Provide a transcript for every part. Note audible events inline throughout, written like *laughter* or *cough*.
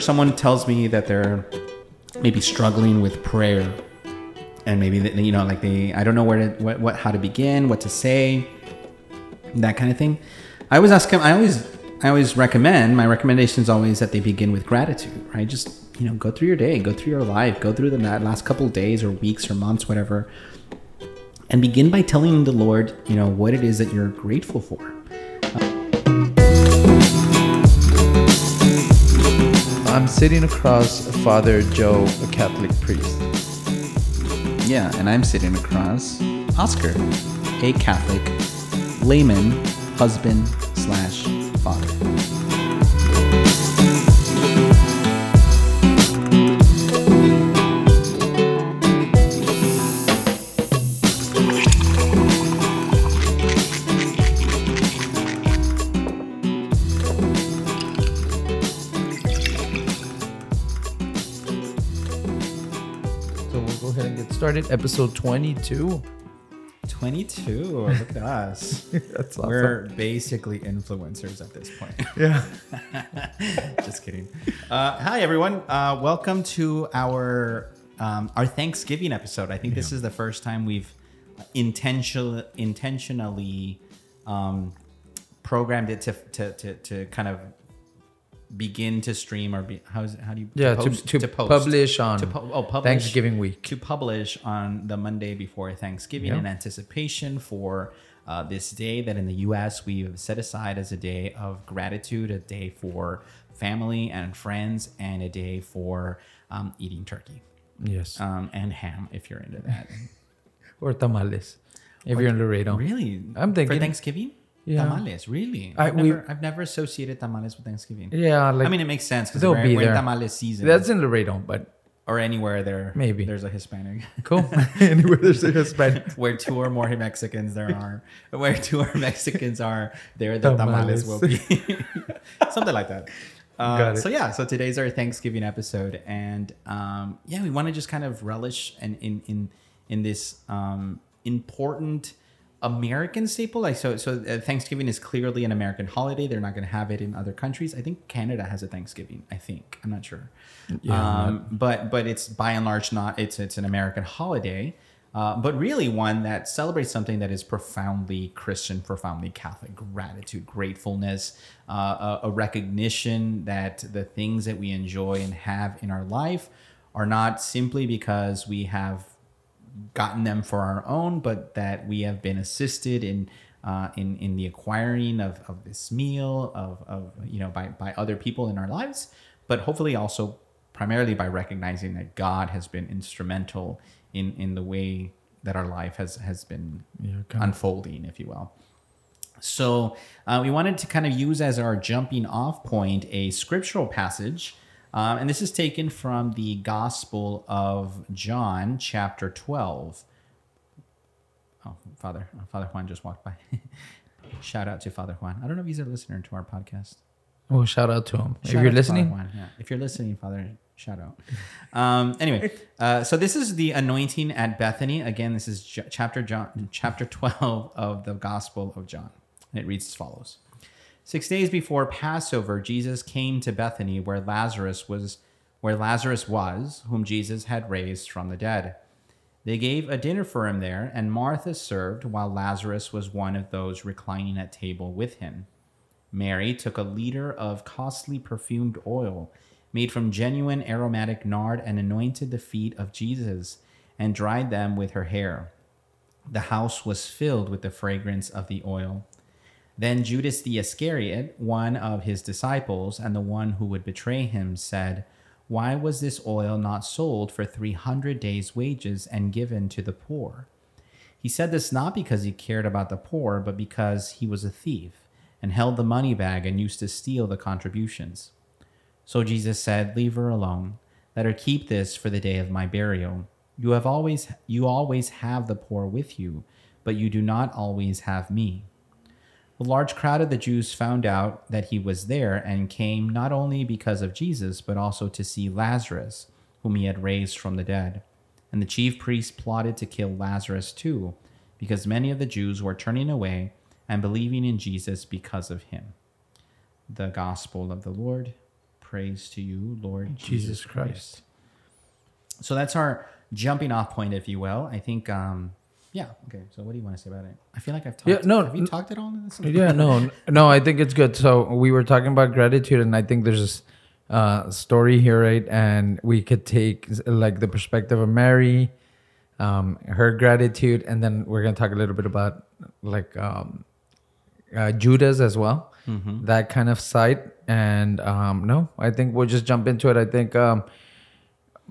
someone tells me that they're maybe struggling with prayer, and maybe that you know, like they, I don't know where to, what, what, how to begin, what to say, that kind of thing. I always ask them. I always, I always recommend. My recommendation is always that they begin with gratitude. Right, just you know, go through your day, go through your life, go through the last couple days or weeks or months, whatever, and begin by telling the Lord, you know, what it is that you're grateful for. I'm sitting across Father Joe, a Catholic priest. Yeah, and I'm sitting across Oscar, a Catholic layman, husband slash father. Started episode 22. 22. Look at *laughs* us. That's awesome. We're basically influencers at this point. *laughs* Yeah. *laughs* Just kidding. Uh, hi, everyone. Uh, welcome to our um, our Thanksgiving episode. I think yeah. this is the first time we've intentional, intentionally um, programmed it to, to, to, to kind of begin to stream or be how's how do you yeah to, post, to, to, post, publish on to po- oh, publish, Thanksgiving week to publish on the Monday before Thanksgiving in anticipation for uh, this day that in the U.S. we've set aside as a day of gratitude, a day for family and friends, and a day for um, eating turkey. Yes, um, and ham if you're into that, *laughs* or tamales if or, you're in Laredo. Really, I'm thinking for Thanksgiving. Yeah. Tamales, really? I, I've, never, I've never associated tamales with Thanksgiving. Yeah, like I mean, it makes sense because they'll be there. tamales season. That's in Laredo, but or anywhere there, maybe there's a Hispanic. Cool. *laughs* *laughs* anywhere there's a Hispanic, *laughs* where two or more Mexicans there are, where two or Mexicans are, there the tamales, tamales will be. Something like that. Uh, so yeah, so today's our Thanksgiving episode, and um, yeah, we want to just kind of relish and in in in this um, important American staple. Like so, so uh, Thanksgiving is clearly an American holiday. They're not going to have it in other countries. I think Canada has a Thanksgiving. I think I'm not sure. Yeah, um, but but it's by and large not. It's it's an American holiday. Uh, but really one that celebrates something that is profoundly Christian, profoundly Catholic gratitude, gratefulness, uh, a, a, recognition that the things that we enjoy and have in our life are not simply because we have gotten them for our own, but that we have been assisted in uh, in in the acquiring of, of this meal of, of you know by by other people in our lives, but hopefully also primarily by recognizing that God has been instrumental in in the way that our life has has been yeah, unfolding, if you will. So uh, we wanted to kind of use as our jumping off point a scriptural passage um, and this is taken from the Gospel of John, chapter 12. Oh, Father, Father Juan just walked by. *laughs* shout out to Father Juan. I don't know if he's a listener to our podcast. Oh, shout out to him. Shout if you're listening. Juan, yeah. If you're listening, Father, shout out. Um, anyway, uh, so this is the anointing at Bethany. Again, this is chapter John, chapter 12 of the Gospel of John. And it reads as follows. Six days before Passover, Jesus came to Bethany where Lazarus was where Lazarus was, whom Jesus had raised from the dead. They gave a dinner for him there, and Martha served, while Lazarus was one of those reclining at table with him. Mary took a liter of costly perfumed oil, made from genuine aromatic nard, and anointed the feet of Jesus, and dried them with her hair. The house was filled with the fragrance of the oil. Then Judas the Iscariot, one of his disciples and the one who would betray him, said, Why was this oil not sold for 300 days' wages and given to the poor? He said this not because he cared about the poor, but because he was a thief and held the money bag and used to steal the contributions. So Jesus said, Leave her alone. Let her keep this for the day of my burial. You have always you always have the poor with you, but you do not always have me. A large crowd of the Jews found out that he was there and came not only because of Jesus, but also to see Lazarus, whom he had raised from the dead. And the chief priests plotted to kill Lazarus too, because many of the Jews were turning away and believing in Jesus because of him. The Gospel of the Lord. praise to you, Lord Jesus Christ. So that's our jumping off point, if you will. I think, um, yeah. Okay. So what do you want to say about it? I feel like I've talked. Yeah, no, Have you n- talked at all in this? yeah no no i think it's good so we were talking about gratitude and i think there's this uh, story here right and we could take like the perspective of mary um, her gratitude and then we're gonna talk a little bit about like um, uh, judas as well that kind of side and um, no i think we'll just jump into it i think um,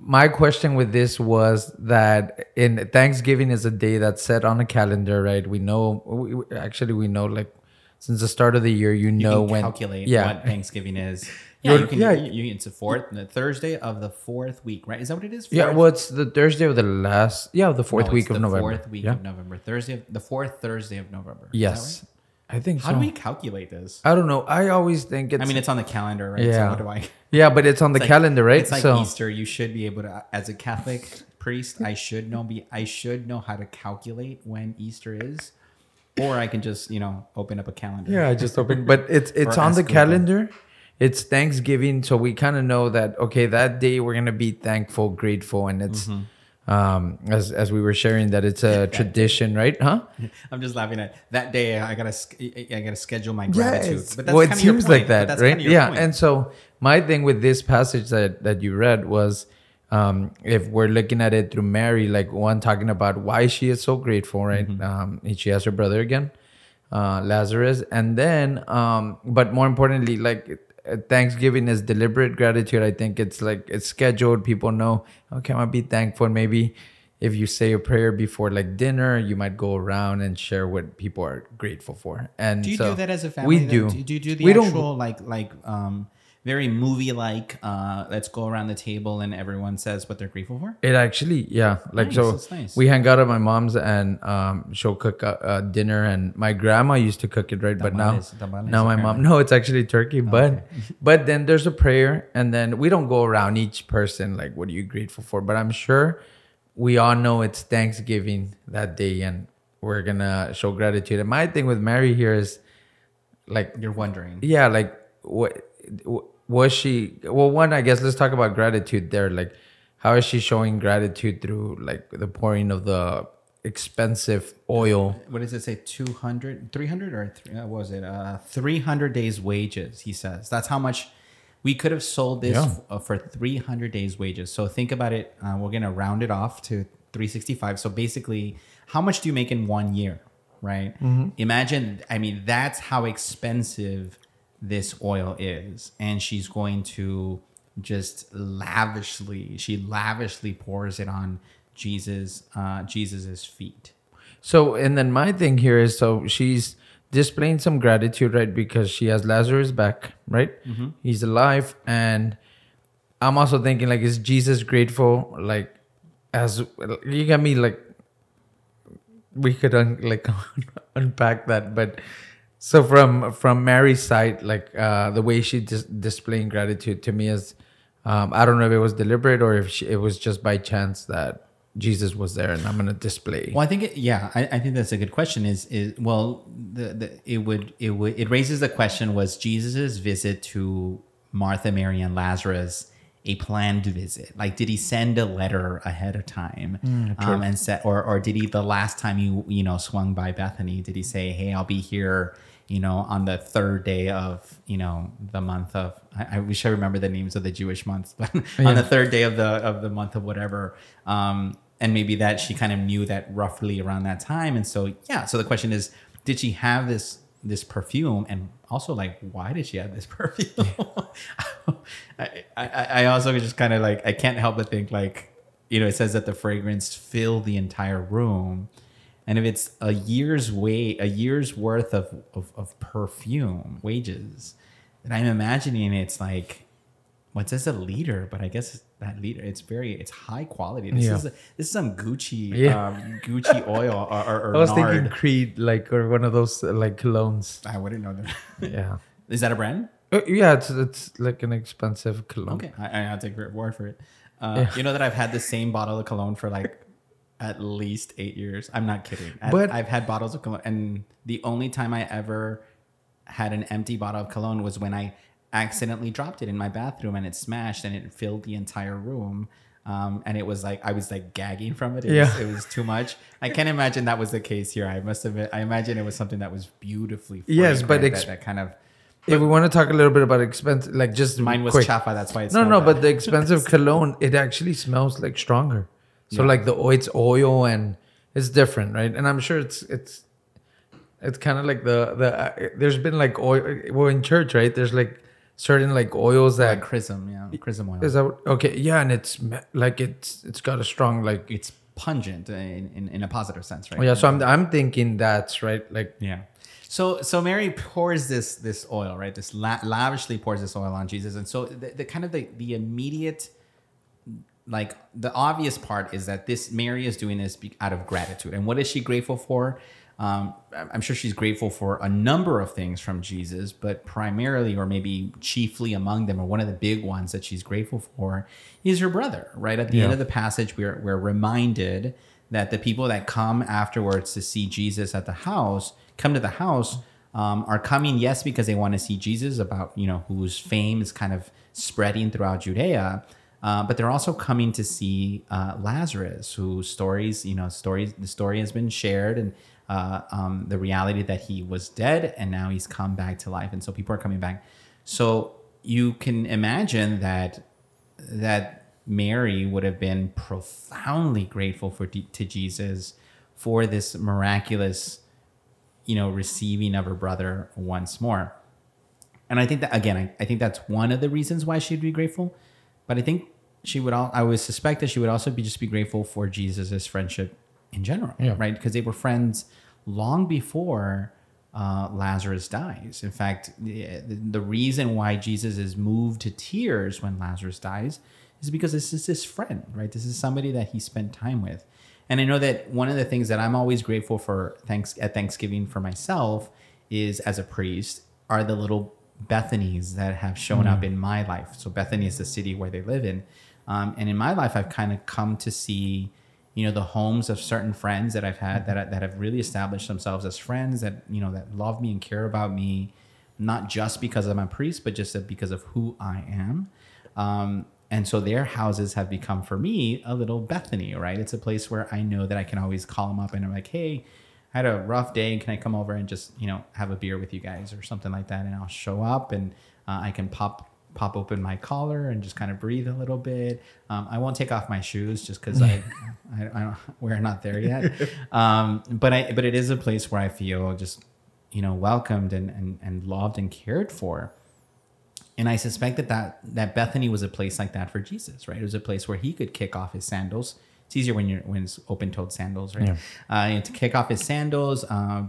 my question with this was that in Thanksgiving is a day that's set on a calendar, right? We know, we, actually, we know like since the start of the year, you, You know can when. calculate yeah, what Thanksgiving is. *laughs* Yeah, you can. yeah. You, you, it's the fourth, the Thursday of the fourth week, right? Is that what it is? yeah. Fourth? Well, it's the Thursday of the last, yeah, the fourth No, week of the November. Fourth week yeah. of November. Thursday, of, the fourth Thursday of November. Is that Yes, I think? How so. do we calculate this? I don't know. I always think it's. I mean, it's on the calendar, right? Yeah. So what do I? *laughs* yeah, but it's on the like- calendar, right? It's like so Easter. You should be able to, as a Catholic priest, I should know be I should know how to calculate when Easter is, or I can just you know open up a calendar. Yeah, I just opened, *laughs* but it's it's Or on the ask Google. calendar. It's Thanksgiving, so we kind of know that okay, that day we're gonna be thankful, grateful, and it's Mm-hmm. Um as as we were sharing that it's a *laughs* tradition, right? Huh? *laughs* I'm just laughing at that day. I gotta I gotta schedule my gratitude. But that's well, it seems like that, right? Yeah, point. and so my thing with this passage that that you read was. Um, if we're looking at it through Mary, like one talking about why she is so grateful, right? Mm-hmm. Um, and she has her brother again, uh, Lazarus, and then, um, but more importantly, like Thanksgiving is deliberate gratitude. I think it's like it's scheduled. People know, okay, I'm gonna be thankful. Maybe if you say a prayer before like dinner, you might go around and share what people are grateful for. And do you so do that as a family? We though? do. Do you do the we don't- actual like like um very movie like uh let's go around the table and everyone says what they're grateful for? It actually, yeah, like Nice, so. nice. We hang out at my mom's, and um, she'll cook uh, uh, dinner. And my grandma used to cook it, right? But now, Tamales, tamales, now my mom, no, it's actually turkey. But, *laughs* but then there's a prayer, and then we don't go around each person like, "What are you grateful for?" But I'm sure we all know it's Thanksgiving that day, and we're gonna show gratitude. And my thing with Mary here is, like, You're wondering. yeah like what was she well one i guess let's talk about gratitude there like how is she showing gratitude through like the pouring of the expensive oil What does it say? 200, 300 or three, what was it? Uh, 300 days wages, he says. That's how much we could have sold this Yeah. f- uh, for 300 days wages. So think about it. Uh, we're to round it off to 365. So basically, how much do you make in one year? Right? Imagine, I mean, that's how expensive this oil is. And she's going to just lavishly, she lavishly pours it on Jesus, uh, Jesus's feet. so and then my thing here is so she's displaying some gratitude right? Because she has lazarus back right? He's alive. And i'm also thinking like is jesus grateful? Like as you got me like we could un, like *laughs* unpack that. But so from from mary's side like uh the way she dis- displaying gratitude to me is um i don't know if it was deliberate or if she, it was just by chance that jesus was there and i'm gonna display Well, I think it, yeah, I, I think that's a good question. Is is well, the, the it would it would it raises the question: Was Jesus's visit to Martha, Mary, and Lazarus a planned visit? Like, did he send a letter ahead of time, um, and set, or or did he the last time you you know swung by Bethany? Did he say, "Hey, I'll be here"? You know, on the third day of you know the month of I, I wish I remember the names of the Jewish months, *laughs* but on the third day of the of the month of whatever, um, and maybe that she kind of knew that roughly around that time and so yeah so the question is did she have this this perfume and also like why did she have this *laughs* perfume? I, I i also just kind of like i can't help but think like you know it says that the fragrance filled the entire room and if it's a year's wait a year's worth of of, of perfume wages then i'm imagining it's like well, it says a liter, but I guess that leader. it's very it's high quality. This Yeah. is this is some Gucci Yeah. um, Gucci oil or, or, or *laughs* i was nard. thinking creed like or one of those uh, like colognes I wouldn't know that. *laughs* yeah is that a brand? Uh, yeah it's it's like an expensive cologne Okay, I, I'll take your word for it. Uh, Yeah. You know that I've had the same bottle of cologne for like at least eight years. I'm not kidding. But- I've had bottles of cologne, and the only time I ever had an empty bottle of cologne was when I accidentally dropped it in my bathroom and it smashed and it filled the entire room. Um, and it was like I was like gagging from it. It, Yeah. was, it was too much. I can't imagine that was the case here. I must have. Been, I imagine it was something that was beautifully. Yes, but right? ex- that, that kind of if we want to talk a little bit about expense, like just mine was quick. That's why it's No, no, but the expensive cologne, it actually smells like stronger. So Yeah. like the o- it's oil and it's different, right? And I'm sure it's it's it's kind of like the the uh, there's been like oil well in church, right? There's like certain like oils that like chrism, yeah, chrism oil. is that okay, yeah, and it's like it's it's got a strong like it's pungent in, in, in a positive sense, right? oh, yeah. So I'm I'm thinking that's right, like Yeah. So so Mary pours this this oil, right? This la- lavishly pours this oil on Jesus, and so the, the kind of the the immediate, like the obvious part is that this Mary is doing this out of gratitude, and what is she grateful for? Um, I'm sure she's grateful for a number of things from Jesus, but primarily, or maybe chiefly among them, or one of the big ones that she's grateful for, is her brother. Right at the end of the passage, we're we're reminded that the people that come afterwards to see Jesus at the house come to the house um, are coming yes because they want to see Jesus about you know whose fame is kind of spreading throughout Judea, uh, but they're also coming to see uh, Lazarus, whose stories you know stories the story has been shared and. Uh, um, the reality that he was dead and now he's come back to life, and so people are coming back. So you can imagine that that Mary would have been profoundly grateful for to Jesus for this miraculous, you know, receiving of her brother once more. And I think that again, I, I think that's one of the reasons why she'd be grateful. But I think she would all I would suspect that she would also be just be grateful for Jesus' friendship in general, Yeah. right? Because they were friends long before uh, Lazarus dies. In fact, the, the reason why Jesus is moved to tears when Lazarus dies is because this is his friend, right? This is somebody that he spent time with. And I know that one of the things that I'm always grateful for thanks at Thanksgiving for myself is as a priest are the little Bethanies that have shown up in my life. So Bethany is the city where they live in. Um, and in my life, I've kind of come to see, you know, the homes of certain friends that I've had that, that have really established themselves as friends that, you know, that love me and care about me, not just because I'm a priest, but just because of who I am. Um, and so their houses have become for me a little Bethany, right? It's a place where I know that I can always call them up and I'm like, hey, I had a rough day. Can I come over and just, you know, have a beer with you guys or something like that? And I'll show up and uh, I can pop pop open my collar and just kind of breathe a little bit. Um, I won't take off my shoes just because *laughs* I, I, I don't, we're not there yet. Um, but I, but it is a place where I feel just, you know, welcomed and, and, and loved and cared for. And I suspect that, that that Bethany was a place like that for Jesus, right? It was a place where he could kick off his sandals. It's easier when you're when it's open-toed sandals, right? Uh, you know, to kick off his sandals, uh,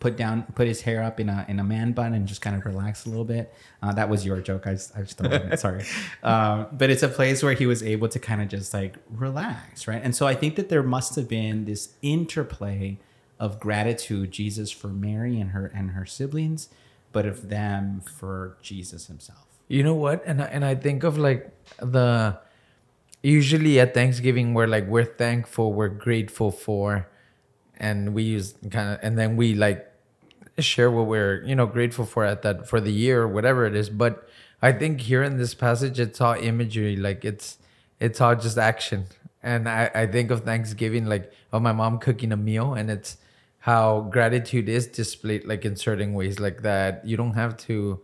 put down, put his hair up in a in a man bun, and just kind of relax a little bit. Uh, that was your joke. I just, I just don't it. Sorry, *laughs* um, but it's a place where he was able to kind of just like relax, right? And so I think that there must have been this interplay of gratitude, Jesus for Mary and her and her siblings, but of them for Jesus himself. You know what? And I, and I think of like the usually at Thanksgiving we're like we're thankful, we're grateful for, and we use kind of and then we like share what we're you know grateful for at that for the year or whatever it is. But I think here in this passage it's all imagery, like it's it's all just action. And I, I think of Thanksgiving like of my mom cooking a meal and it's how gratitude is displayed like in certain ways like that you don't have to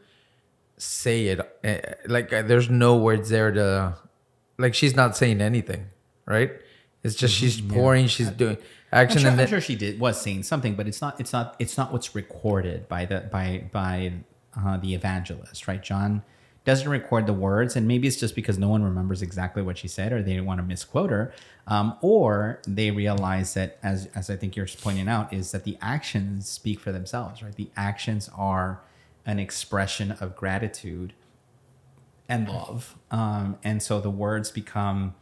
say it eh, like uh, there's no words there to like she's not saying anything right it's just she's pouring she's doing I'm action sure, and I'm sure she did was saying something, but it's not it's not it's not what's recorded by the by by uh, the evangelist, right? John doesn't record the words, and maybe it's just because no one remembers exactly what she said, or they didn't want to misquote her, um, or they realize that, as as I think you're pointing out, is that the actions speak for themselves, right? The actions are an expression of gratitude and love, um, and so the words become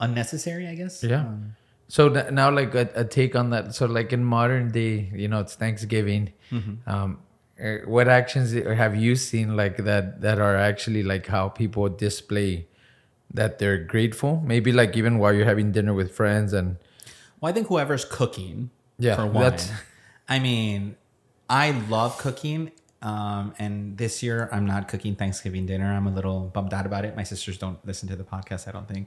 unnecessary, I guess. yeah Um, so now like a, a take on that so like in modern day you know it's thanksgiving um eh, what actions have you seen like that that are actually like how people display that they're grateful maybe like even while you're having dinner with friends and Well, I think whoever's cooking, Yeah, for one. I mean, I love cooking, Um, and this year, I'm not cooking Thanksgiving dinner. I'm a little bummed out about it. My sisters don't listen to the podcast, I don't think.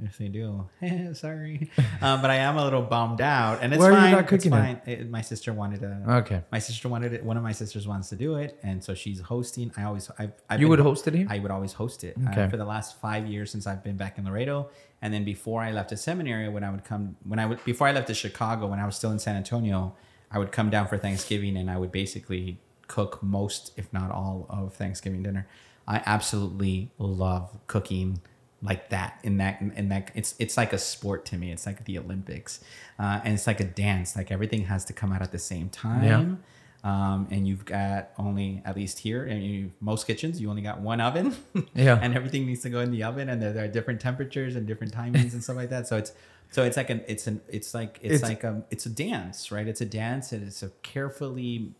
If they do, *laughs* sorry. um, but I am a little bummed out, and it's Why are you fine. not it's cooking it? fine. It- my sister wanted to. Okay. My sister wanted it. One of my sisters wants to do it, and so she's hosting. I always, I've, I've You been- would host it here? I would always host it uh, for the last five years since I've been back in Laredo, and then before I left the seminary, when I would come, when I would before I left to Chicago, when I was still in San Antonio, I would come down for Thanksgiving, and I would basically cook most, if not all, of Thanksgiving dinner. I absolutely love cooking like that in that in that it's it's like a sport to me. It's like the olympics uh, and it's like a dance. Like everything has to come out at the same time. Um, and you've got only at least here and you most kitchens you only got one oven. *laughs* Yeah. and everything needs to go in the oven and there, there are different temperatures and different timings and stuff like that. So it's so it's like an it's an it's like it's, It's- like a it's a dance right? It's a dance and it's a carefully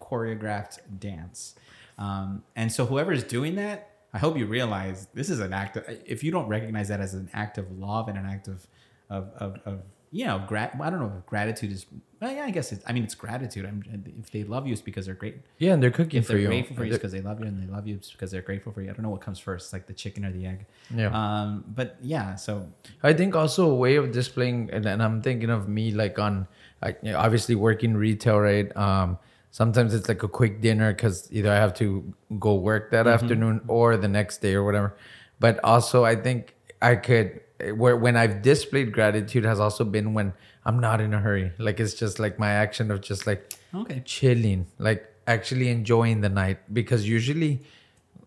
choreographed dance. Um, and so whoever's doing that, I hope you realize this is an act. Of, if you don't recognize that as an act of love and an act of, of, of, of you know, grat- I don't know if gratitude is. Well, yeah, I guess it's. I mean, it's gratitude. I'm, if they love you, it's because they're great. Yeah, and they're cooking If for they're you. grateful for you, because they love you, and they love you it's because they're grateful for you. I don't know what comes first, like the chicken or the egg. Yeah. Um, but yeah, so I think also a way of displaying, and, and I'm thinking of me like on, like you know, obviously working retail, right? Um, sometimes it's like a quick dinner because either I have to go work that afternoon or the next day or whatever. But also, I think I could where when I've displayed gratitude has also been when I'm not in a hurry. Like it's just like my action of just like okay. chilling, like actually enjoying the night. Because usually,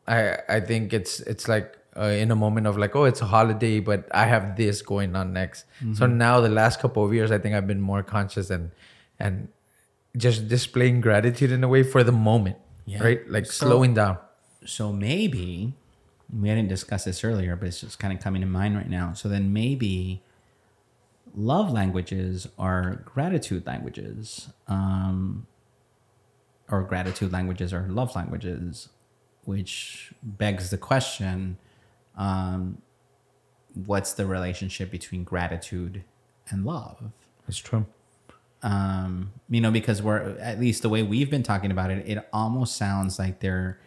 I I think it's it's like uh, in a moment of like, oh, it's a holiday, but I have this going on next. So now the last couple of years, I think I've been more conscious and and just displaying gratitude in a way for the moment, Yeah. right? Like So- slowing down. So maybe we didn't discuss this earlier, but it's just kind of coming to mind right now. So then maybe love languages are gratitude languages, um, or gratitude languages are love languages, which begs the question: um, What's the relationship between gratitude and love? It's true. Um, you know, because we're at least the way we've been talking about it, it almost sounds like they're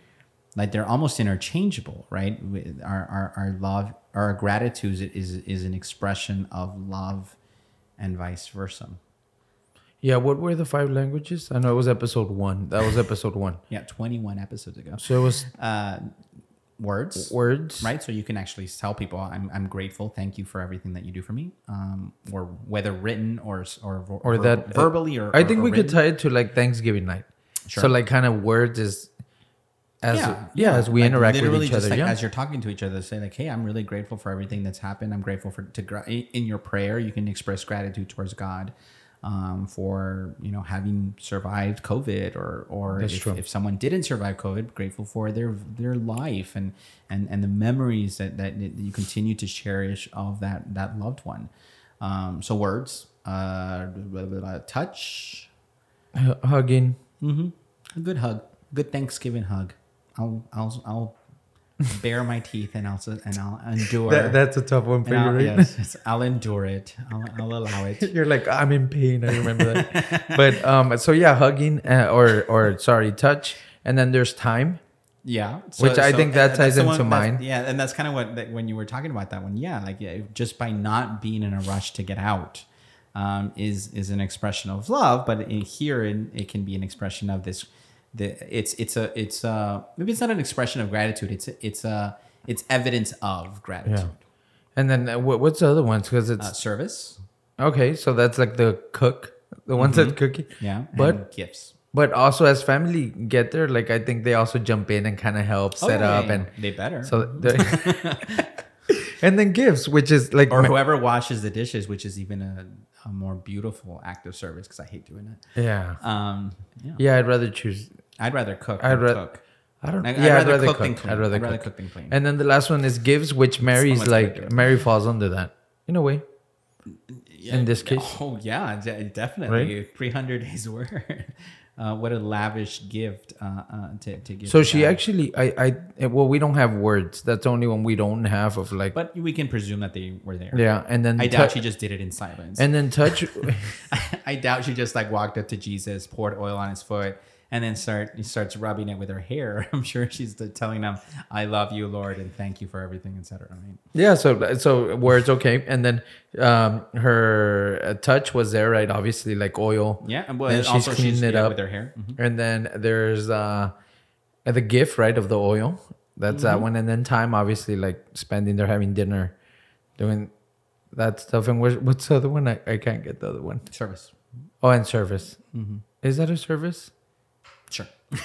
like they're almost interchangeable, right? Our our, our love, our gratitude is is an expression of love, and vice versa. Yeah. What were the five languages? I know it was episode one. That was episode one. *laughs* Yeah, twenty one episodes ago. So it was Uh, words, words. right? So you can actually tell people, "I'm I'm grateful. Thank you for everything that you do for me," um, or whether written or or Or ver- that verbally or I think or we could tie it to like Thanksgiving night. Sure. So like kind of words is as yeah, as we Like, interact with each other. like yeah. as you're talking to each other, say like, "Hey, I'm really grateful for everything that's happened. I'm grateful for to in your prayer. You can express gratitude towards God um, for you know having survived COVID, or or if, if someone didn't survive COVID, grateful for their their life and and and the memories that that you continue to cherish of that that loved one. Um, so words, uh, blah, blah, blah, touch, H- hugging. Mm-hmm. A good hug, good Thanksgiving hug. I'll I'll I'll bare my teeth and I'll and I'll endure. That, that's a tough one for and you, I'll, right? yes, *laughs* I'll endure it. I'll, I'll allow it. *laughs* You're like I'm in pain. I remember that. but um, so yeah, hugging uh, or or sorry, touch, and then there's time. Yeah, Which I think that uh, ties into mine. Yeah, and that's kind of what that, when you were talking about that one. Yeah, like yeah, just by not being in a rush to get out um, is is an expression of love. But in, here, in, it can be an expression of this. The it's it's a it's a maybe it's not an expression of gratitude. It's it's a it's evidence of gratitude. Yeah. And then uh, what, what's the other ones? Because it's Uh, service, okay. So that's like the cook, the ones that cooking. yeah, But- gifts. But also as family get there, like I think they also jump in and kind of help Oh, set yeah, up yeah, and they better. so. *laughs* *laughs* and then gifts, which is like or whoever washes the dishes, which is even a, a more beautiful act of service because I hate doing it. yeah, Um, yeah. yeah. I'd rather choose. I'd rather cook. I'd than ra- cook. I don't. I'd yeah, rather I'd rather cook cook. than clean. I'd rather I'd rather cook. cook than clean. And then the last one is gives, which Mary's much like better. Mary falls under that in a way. in this case. Oh yeah, de- definitely. Three hundred days *laughs* worth. Uh, what a lavish gift uh, uh, to, to give. So she God. actually, I, I, eh, well, we don't have words. That's only one we don't have of like, But we can presume that they were there. yeah. And then I doubt she just did it in silence. and then touch. *laughs* I doubt she just like walked up to Jesus, poured oil on his foot, and then start starts rubbing it with her hair. *laughs* I'm sure she's the- telling them, "I love you, Lord, and thank you for everything, etc." Right? Yeah, so so words okay, and then um, her uh, touch was there, right? Obviously, like oil. Yeah, and well, Then she's also cleaning she's it yeah, up. with her hair. Mhm. And then there's uh, the gift, right, of the oil. That's Mm-hmm. that one, and then time, obviously, like spending there, having dinner, doing that stuff. And what's the other one? I, I can't get the other one. Service. Oh, and service. Mm-hmm. Is that a service? Sure. *laughs*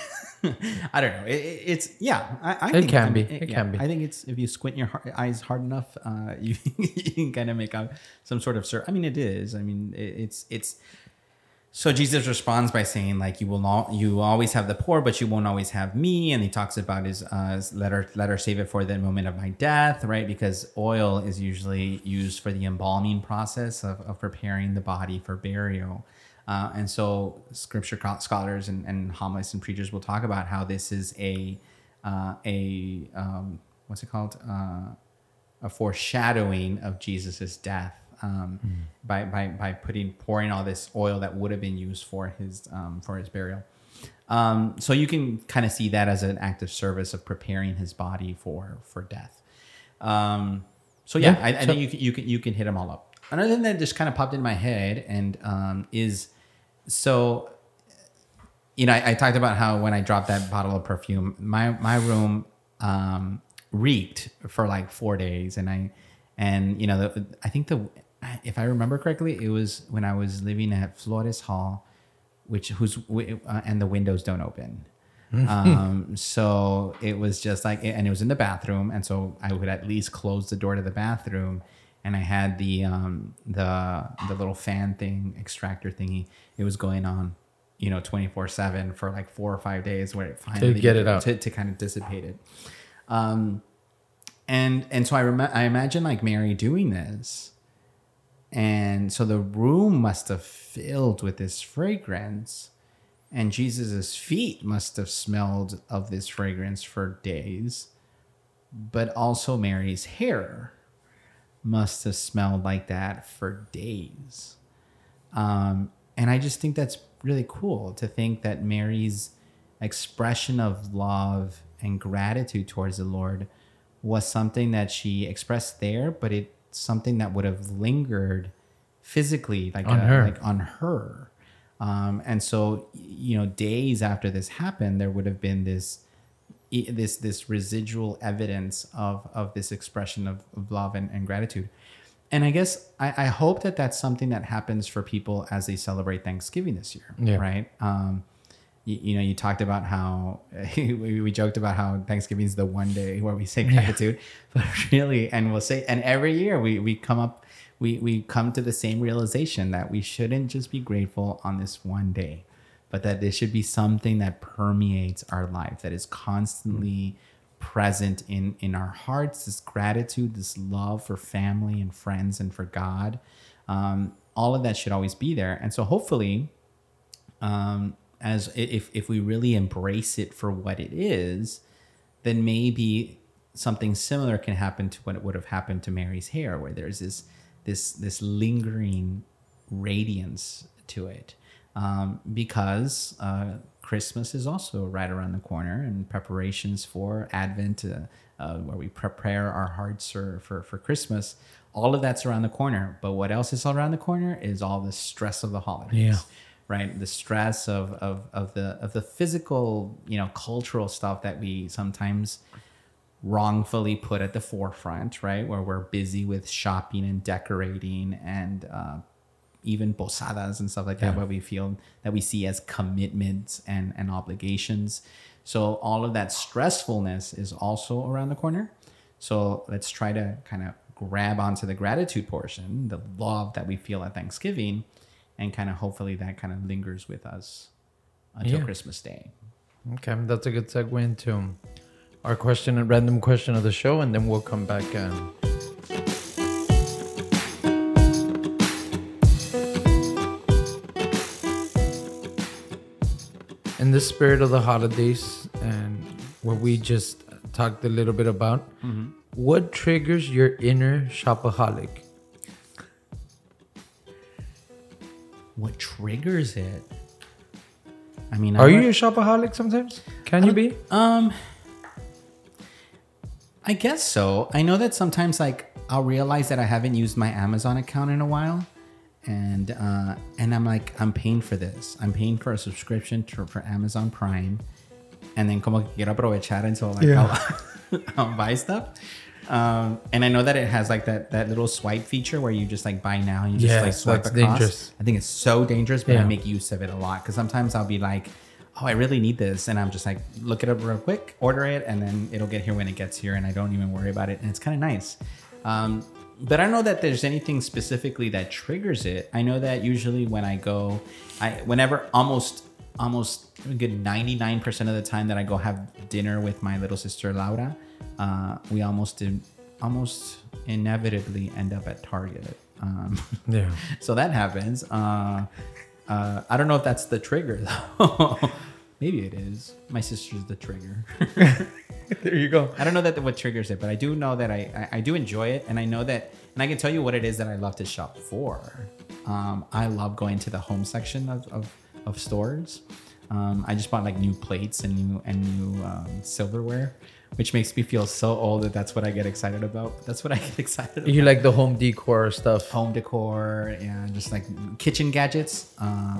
I don't know. It, it- it's yeah. I, I It think, can I be. mean, It yeah, can be. I think it's if you squint your har- eyes hard enough, uh, *laughs* you you can kind of make out some sort of. Ser- I mean, it is. I mean, it, it's it's. So Jesus responds by saying, like, you will not, you always have the poor, but you won't always have me. And he talks about his, uh, his let her, let her save it for the moment of my death, right? Because oil is usually used for the embalming process of, of preparing the body for burial. Uh, and so scripture scholars and, and homilists and preachers will talk about how this is a, uh, a, um, what's it called? Uh, a foreshadowing of Jesus's death um, by, by by putting pouring all this oil that would have been used for his um, for his burial. Um, so you can kind of see that as an act of service of preparing his body for for death. Um, so yeah, Yeah, I, I so- think you can, you can you can hit them all up. Another thing that just kind of popped in my head and um, is so you know, I, I talked about how when I dropped that bottle of perfume, my my room um, reeked for like four days, and I and you know, the, I think the if I remember correctly, it was when I was living at Flores Hall, which whose uh, and the windows don't open. um, so it was just like, and it was in the bathroom, and so I would at least close the door to the bathroom, and I had the um the the little fan thing extractor thingy. It was going on, you know, twenty four seven for like four or five days, where it finally to get it out. to, to kind of dissipate it. Um, and and so I rem- I imagine like Mary doing this, and so the room must have filled with this fragrance, and Jesus's feet must have smelled of this fragrance for days, but also Mary's hair must have smelled like that for days. Um, and I just think that's really cool to think that Mary's expression of love and gratitude towards the Lord was something that she expressed there, but it's something that would have lingered physically, like On a- her. like on her. Um, and so, you know, days after this happened, there would have been this this this residual evidence of of this expression of, of love and, and gratitude. And i guess I, I hope that that's something that happens for people as they celebrate thanksgiving this year Yeah. right? Um you, you know you talked about how *laughs* we, we joked about how thanksgiving is the one day where we say gratitude *laughs* but really and we'll say and every year we we come up we we come to the same realization that we shouldn't just be grateful on this one day but that there should be something that permeates our life that is constantly present in in our hearts this gratitude this love for family and friends and for god. Um, all of that should always be there. And so hopefully um, as if if we really embrace it for what it is then maybe something similar can happen to what would have happened to Mary's hair, where there's this this this lingering radiance to it, um, because uh, Christmas is also right around the corner, and preparations for Advent, uh, uh, where we prepare our hearts for, for for Christmas. All of that's around the corner. But what else is all around the corner is all the stress of the holidays Yeah. right the stress of, of of the of the physical you know cultural stuff that we sometimes wrongfully put at the forefront right where we're busy with shopping and decorating and uh, even posadas and stuff like that Yeah. where we feel that we see as commitments and and obligations so all of that stressfulness is also around the corner so let's try to kind of grab onto the gratitude portion the love that we feel at thanksgiving and kind of hopefully that kind of lingers with us until Yeah. Christmas Day. Okay, that's a good segue into our question and random question of the show, and then we'll come back and. The spirit of the holidays and what we just talked a little bit about, what triggers your inner shopaholic? What triggers it? I mean, Are I you a shopaholic sometimes? Can you be? Um, I guess so. I know that sometimes like I'll realize that I haven't used my Amazon account in a while, and uh, and I'm like I'm paying for this. I'm paying for a subscription to, for Amazon Prime, and then como quiero aprovechar until like I'll, *laughs* I'll buy stuff. Um, and I know that it has like that that little swipe feature where you just like buy now and you just like swipe that's across. dangerous. I think it's so dangerous, but I make use of it a lot because sometimes I'll be like, oh, I really need this. And I'm just like, look it up real quick, order it, and then it'll get here when it gets here. And I don't even worry about it. And it's kind of nice. Um, but I don't know that there's anything specifically that triggers it. I know that usually when I go, I whenever almost almost a good 99% of the time that I go have dinner with my little sister Laura, uh, we almost do, almost inevitably end up at Target. Um, *laughs* Yeah. so that happens. Uh, uh, I don't know if that's the trigger *laughs* though. Maybe it is. My sister's the trigger. *laughs* *laughs* there you go. I don't know that what triggers it, but I do know that I, I I do enjoy it, and I know that, and I can tell you what it is that I love to shop for. Um, I love going to the home section of of, of stores. Um, I just bought like new plates and new and new um, silverware, which makes me feel so old that that's what I get excited about. That's what I *laughs* get excited about You like the home decor stuff. home decor and just like kitchen gadgets. Uh,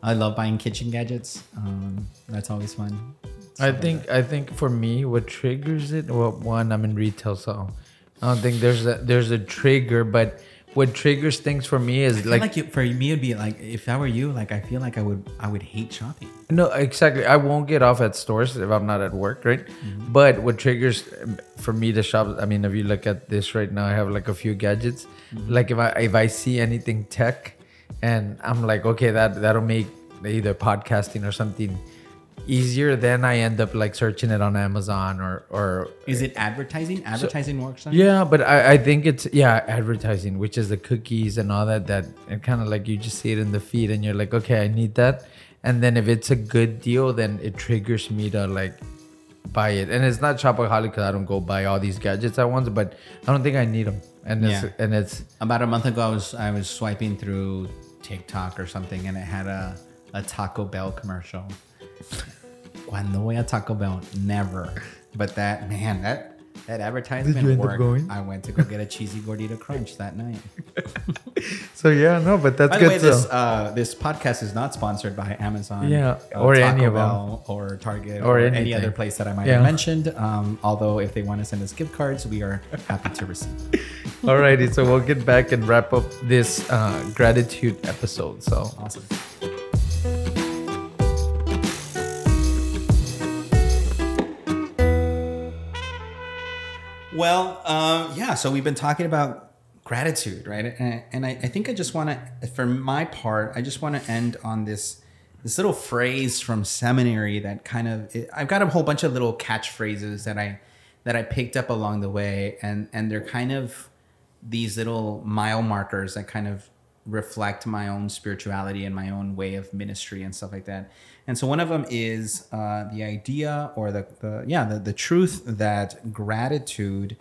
I love buying kitchen gadgets. Um, that's always fun. I think I think for me, what triggers it? Well, one, I'm in retail, so I don't think there's a there's a trigger. But what triggers things for me is like, like, you, for me it'd be like if I were you, like I feel like I would I would hate shopping. no, exactly. I won't get off at stores if I'm not at work, right? But what triggers um, for me to shop? I mean, if you look at this right now, I have like a few gadgets. Like if I if I see anything tech, and I'm like, okay, that that'll make either podcasting or something easier, then I end up like searching it on Amazon or or Is it advertising? Advertising works on? Yeah, but I, I think it's yeah advertising, which is the cookies and all that. That and kind of like you just see it in the feed, and you're like, okay, I need that. And then if it's a good deal, then it triggers me to like buy it. And it's not shopaholic because I don't go buy all these gadgets at once, but I don't think I need them. And it's Yeah. and it's About a month ago, I was I was swiping through TikTok or something, and it had a a Taco Bell commercial. Cuando voy a Taco Bell, never. But that man, that that advertisement you end up worked. going? I went to go get a cheesy gordita crunch that night. *laughs* so yeah no, but that's By the good. way, this uh, this podcast is not sponsored by Amazon, Yeah, uh, or Taco any of Bell, or Target, Or or, any other place that I might Yeah. have mentioned. Um, although, if they want to send us gift cards, we are happy to receive. *laughs* Alrighty, so we'll get back and wrap up this uh, gratitude episode. So Awesome. Well, um, yeah. So we've been talking about gratitude, right? And, and I, I think I just want to, for my part, I just want to end on this this little phrase from seminary that kind of it, I've got a whole bunch of little catchphrases that I that I picked up along the way, and and they're kind of these little mile markers that kind of reflect my own spirituality and my own way of ministry and stuff like that. And so one of them is uh, the idea or the, the yeah the, the truth that gratitude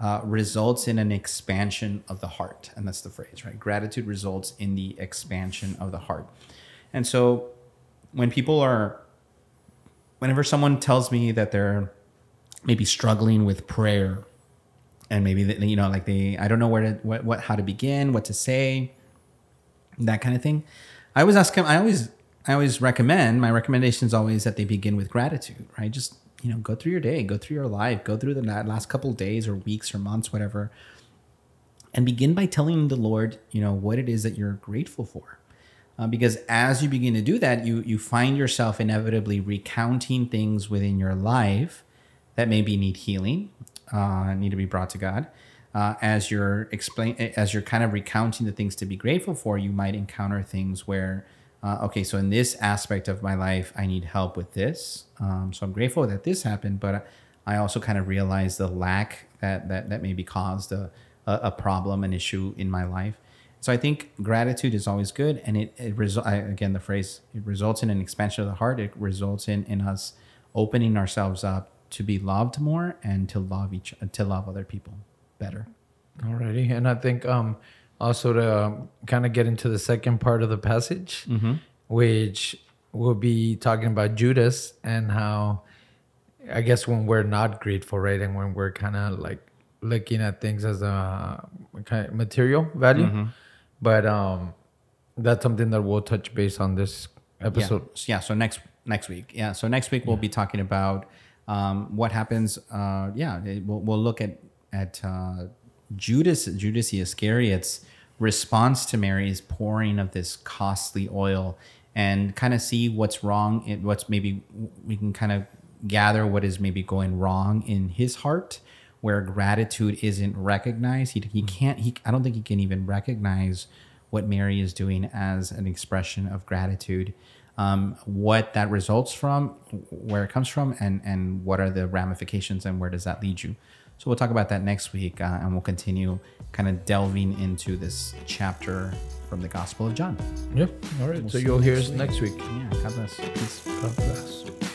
uh, results in an expansion of the heart, and that's the phrase, right? Gratitude results in the expansion of the heart. And so when people are whenever someone tells me that they're maybe struggling with prayer and maybe you know like they i don't know where to what, what how to begin what to say that kind of thing. I always ask them i always i always recommend my recommendation is always that they begin with gratitude right? Just you know go through your day go through your life go through the last couple days or weeks or months whatever and begin by telling the lord you know what it is that you're grateful for. Uh, because as you begin to do that you you find yourself inevitably recounting things within your life that maybe need healing uh, need to be brought to god uh, as you're explain as you're kind of recounting the things to be grateful for you might encounter things where uh, okay so in this aspect of my life i need help with this um, so i'm grateful that this happened but i also kind of realize the lack that that, that maybe caused a, a, problem an issue in my life so I think gratitude is always good, and it, it result again the phrase it results in an expansion of the heart. It results in in us opening ourselves up to be loved more and to love each to love other people better. Alrighty, and I think um also to um, kind of get into the second part of the passage, which we'll be talking about Judas and how, I guess, when we're not grateful, right, and when we're kind of like looking at things as a kind of material value, Mm-hmm. but um, that's something that we'll touch base on this episode. Yeah. yeah. So next next week. Yeah. So next week we'll be talking about um, what happens. Uh, yeah. We'll, we'll look at at uh, Judas Judas Iscariot's response to Mary's pouring of this costly oil, and kind of see what's wrong. and what's maybe we can kind of gather what is maybe going wrong in his heart where gratitude isn't recognized. He, he can't he i don't think he can even recognize what mary is doing as an expression of gratitude. Um, what that results from where it comes from and and what are the ramifications and where does that lead you so we'll talk about that next week uh, and we'll continue kind of delving into this chapter from the gospel of john Yeah. All right. so you'll hear us next week. yeah god bless Peace. God bless.